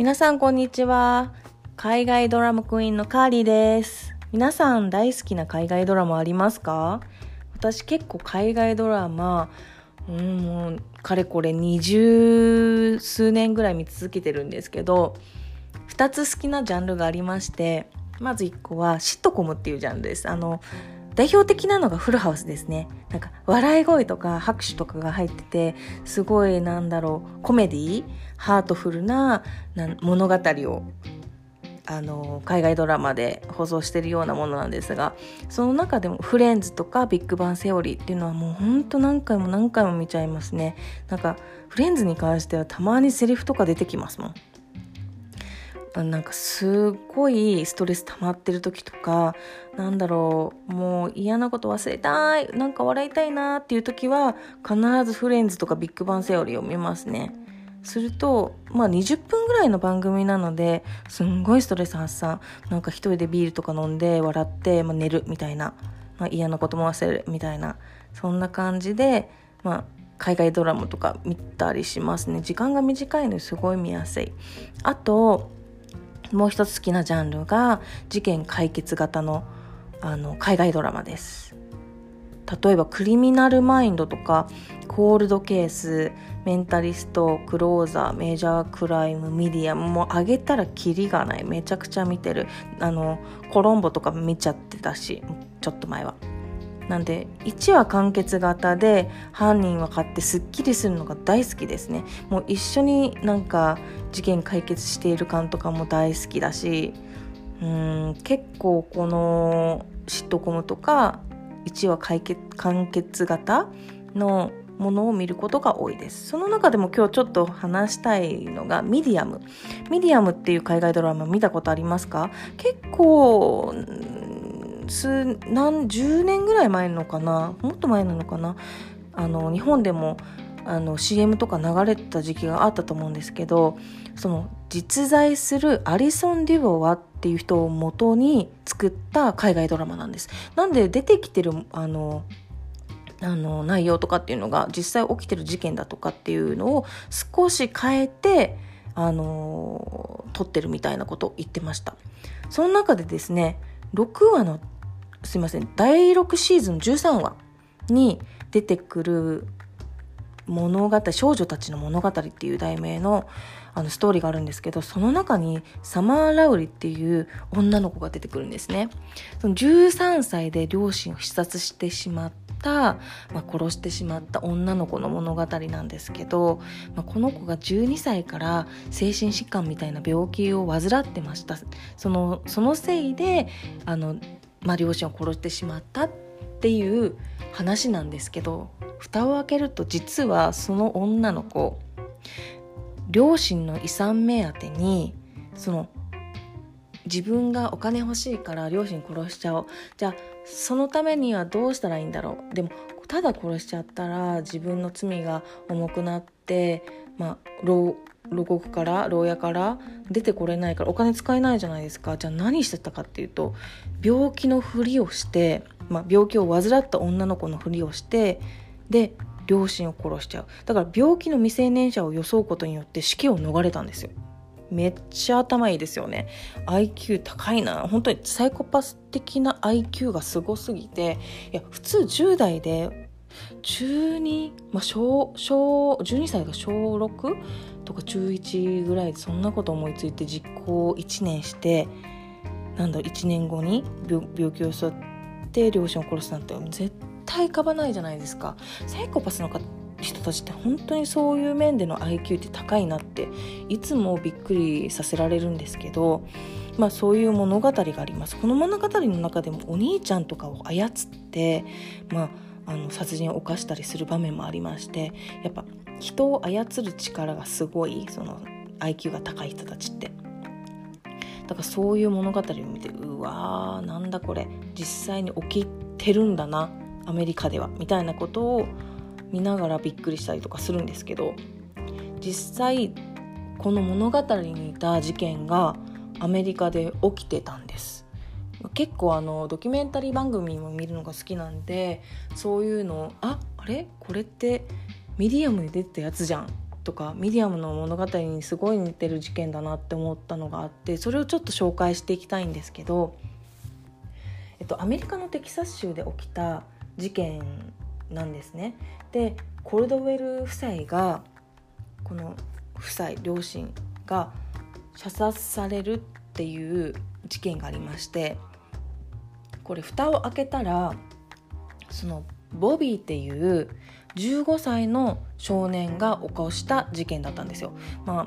皆さんこんにちは。海外ドラマクイーンのカーリーです。皆さん大好きな海外ドラマありますか？私結構海外ドラマうんかれこれ二十数年ぐらい見続けてるんですけど2つ好きなジャンルがありましてまず1個はシットコムっていうジャンルです。あの代表的なのがフルハウスですね。なんか笑い声とか拍手とかが入っててすごいなんだろうコメディハートフルな物語をあの海外ドラマで放送してるようなものなんですがその中でも「フレンズ」とか「ビッグバンセオリー」っていうのはもうほんと何回も何回も見ちゃいますね。なんかフレンズに関してはたまにセリフとか出てきますもん。なんかすっごいストレス溜まってる時とかなんだろうもう嫌なこと忘れたいなんか笑いたいなっていう時は必ずフレンズとかビッグバンセオリーを見ますね。するとまあ20分ぐらいの番組なのですんごいストレス発散。なんか一人でビールとか飲んで笑って、まあ、寝るみたいな、まあ、嫌なことも忘れるみたいな。そんな感じでまあ海外ドラマとか見たりしますね。時間が短いのですごい見やすい。あともう一つ好きなジャンルが事件解決型のあの海外ドラマです。例えばクリミナルマインドとかコールドケースメンタリストクローザーメジャークライムミディアムもう上げたらキリがない。めちゃくちゃ見てる。あのコロンボとか見ちゃってたしちょっと前は。なんで1話完結型で犯人分かってすっきりするのが大好きですね。もう一緒になんか事件解決している感とかも大好きだしうん結構このシットコムとか1話解決完結型のものを見ることが多いです。その中でも今日ちょっと話したいのがミディアム。ミディアムっていう海外ドラマ見たことありますか？結構数何十年ぐらい前のかな？もっと前なのかな？あの日本でもあの CM とか流れてた時期があったと思うんですけどその実在するアリソン・デュボワっていう人を元に作った海外ドラマなんです。なんで出てきてるあのあの内容とかっていうのが実際起きてる事件だとかっていうのを少し変えてあの撮ってるみたいなことを言ってました。その中でですね6話のすいません。第6シーズン13話に出てくる物語少女たちの物語っていう題名のあのストーリーがあるんですけどその中にサマー・ラウリっていう女の子が出てくるんですね。その13歳で両親を視察してしまった、まあ、殺してしまった女の子の物語なんですけど、まあ、この子が12歳から精神疾患みたいな病気を患ってました。そのそのせいであのまあ、両親を殺してしまったっていう話なんですけど蓋を開けると実はその女の子両親の遺産目当てにその自分がお金欲しいから両親殺しちゃおう。じゃあそのためにはどうしたらいいんだろう。でもただ殺しちゃったら自分の罪が重くなってまあ牢獄から牢屋から出てこれないからお金使えないじゃないですか。じゃあ何してたかっていうと病気のふりをして、まあ、病気を患った女の子のふりをしてで両親を殺しちゃう。だから病気の未成年者を装うことによって死刑を逃れたんですよ。めっちゃ頭いいですよね。IQ 高いな。本当にサイコパス的な IQ がすごすぎていや普通10代で中2、まあ、小小12歳が小 6? とか中1ぐらいでそんなこと思いついて実行1年してなんだ1年後に病気を襲って両親を殺すなんて絶対かばないじゃないですかサイコパスの人たちって本当にそういう面での IQ って高いなっていつもびっくりさせられるんですけどまあそういう物語がありますこの物語の中でもお兄ちゃんとかを操ってまああの殺人を犯したりする場面もありましてやっぱ人を操る力がすごいその IQ が高い人たちって。だからそういう物語を見てうわーなんだこれ。実際に起きてるんだなアメリカでは。みたいなことを見ながらびっくりしたりとかするんですけど実際この物語に似た事件がアメリカで起きてたんです。結構あのドキュメンタリー番組も見るのが好きなんでそういうのああれ？これってミディアムで出てたやつじゃんとかミディアムの物語にすごい似てる事件だなって思ったのがあってそれをちょっと紹介していきたいんですけど、えっと、アメリカのテキサス州で起きた事件なんですね。でコルドウェル夫妻がこの夫妻両親が射殺されるっていう事件がありましてこれ蓋を開けたらそのボビーっていう15歳の少年が犯した事件だったんですよ。まあ、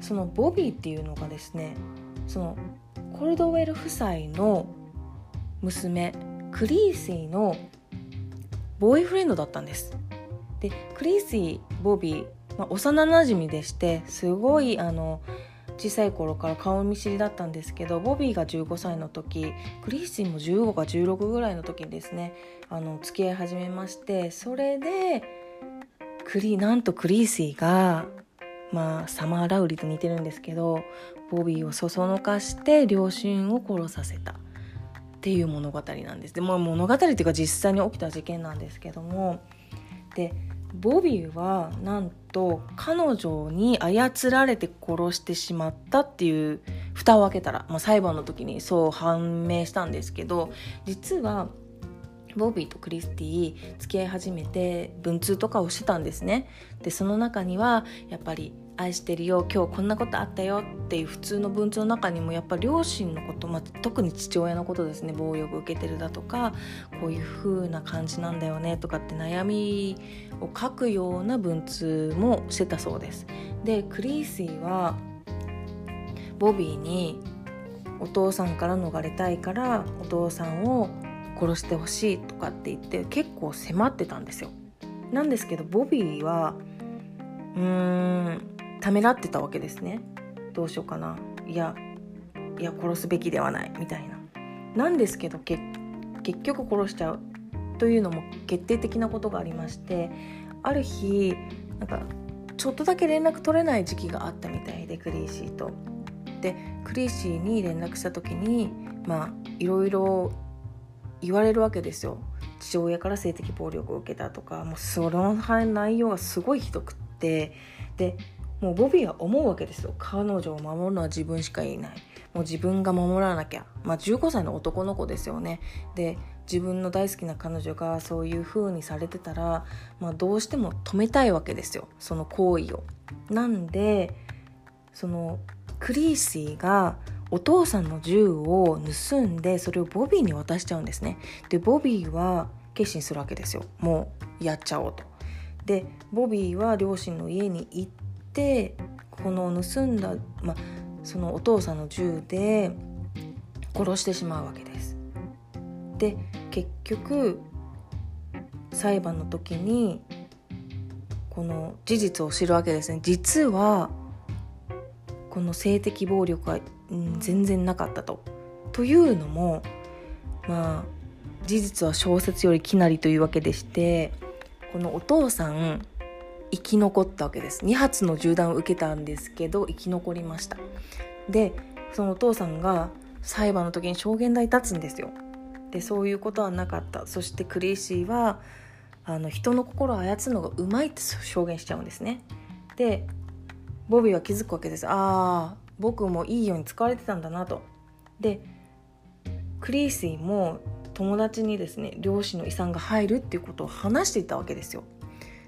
そのボビーっていうのがですねそのコルドウェル夫妻の娘クリーシーのボーイフレンドだったんです。でクリーシーボビー、まあ、幼なじみでしてすごいあの小さい頃から顔見知りだったんですけどボビーが15歳の時クリスティンも15か16ぐらいの時にですねあの付き合い始めましてそれでクリなんとクリーシーがまあサマー・ラウリと似てるんですけどボビーをそそのかして両親を殺させた。っていう物語なんです。でも物語っていうか実際に起きた事件なんですけども。でボビーはなんと彼女に操られて殺してしまったっていう蓋を開けたら、まあ、裁判の時にそう判明したんですけど実はボビーとクリスティ付き合い始めて文通とかをしてたんですね。でその中にはやっぱり愛してるよ今日こんなことあったよっていう普通の文通の中にもやっぱ両親のこと、まあ、特に父親のことですね暴力受けてるだとかこういう風な感じなんだよねとかって悩みを書くような文通もしてたそうです。でクリーシーはボビーにお父さんから逃れたいからお父さんを殺してほしいとかって言って結構迫ってたんですよ。なんですけどボビーはうーんためらってたわけですね。どうしようかな。いやいや殺すべきではない。みたいな。なんですけど結局殺しちゃうというのも決定的なことがありましてある日なんかちょっとだけ連絡取れない時期があったみたいでクリーシーと。でクリーシーに連絡した時にまあいろいろ言われるわけですよ。父親から性的暴力を受けたとかもうその内容がすごいひどくって。でもうボビーは思うわけですよ彼女を守るのは自分しかいないもう自分が守らなきゃまあ15歳の男の子ですよねで自分の大好きな彼女がそういう風にされてたら、まあ、どうしても止めたいわけですよその行為を。なんでそのクリーシーがお父さんの銃を盗んでそれをボビーに渡しちゃうんですね。でボビーは決心するわけですよもうやっちゃおうと。でボビーは両親の家に行ってこの盗んだ、まあ、そのお父さんの銃で殺してしまうわけです。で結局裁判の時にこの事実を知るわけですね。実はこの性的暴力は、全然なかったと。というのもまあ事実は小説よりきなりというわけでしてこのお父さん生き残ったわけです。2発の銃弾を受けたんですけど生き残りました。でそのお父さんが裁判の時に証言台立つんですよ。でそういうことはなかった。そしてクリーシーはあの人の心を操るのがうまいって証言しちゃうんですね。でボビーは気づくわけです。ああ僕もいいように使われてたんだなと。でクリーシーも友達にですね両親の遺産が入るっていうことを話していたわけですよ。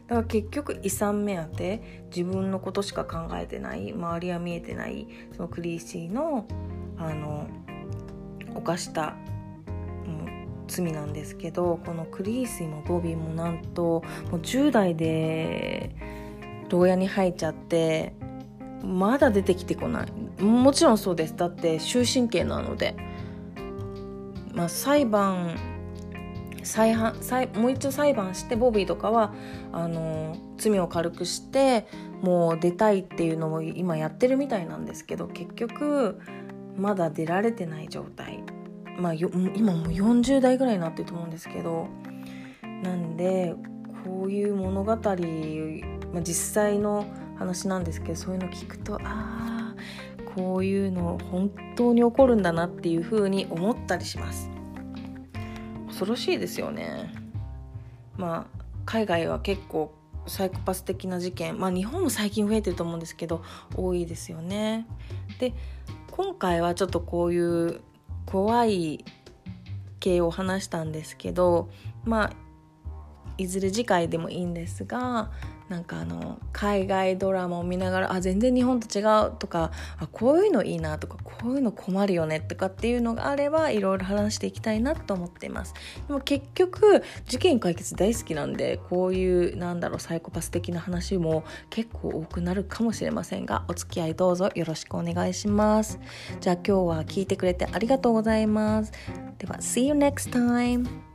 だから結局遺産目当て自分のことしか考えてない周りは見えてないそのクリーシーのあの犯した、うん、罪なんですけどこのクリーシーもボビーもなんともう10代で牢屋に入っちゃってまだ出てきてこない。もちろんそうです。だって終身刑なので、まあ、裁判再犯再もう一度裁判してボビーとかはあの罪を軽くしてもう出たいっていうのも今やってるみたいなんですけど結局まだ出られてない状態まあ今もう40代ぐらいになってると思うんですけどなんでこういう物語、まあ、実際の話なんですけどそういうの聞くとああこういうの本当に起こるんだなっていうふうに思ったりします。恐ろしいですよね。まあ海外は結構サイコパス的な事件まあ日本も最近増えてると思うんですけど多いですよね。で今回はちょっとこういう怖い系を話したんですけどまあいずれ次回でもいいんですがなんかあの海外ドラマを見ながらあ全然日本と違うとかあこういうのいいなとかこういうの困るよねとかっていうのがあればいろいろ話していきたいなと思っています。でも結局事件解決大好きなんでこういうなんだろうサイコパス的な話も結構多くなるかもしれませんがお付き合いどうぞよろしくお願いします。じゃあ今日は聞いてくれてありがとうございます。では See you next time!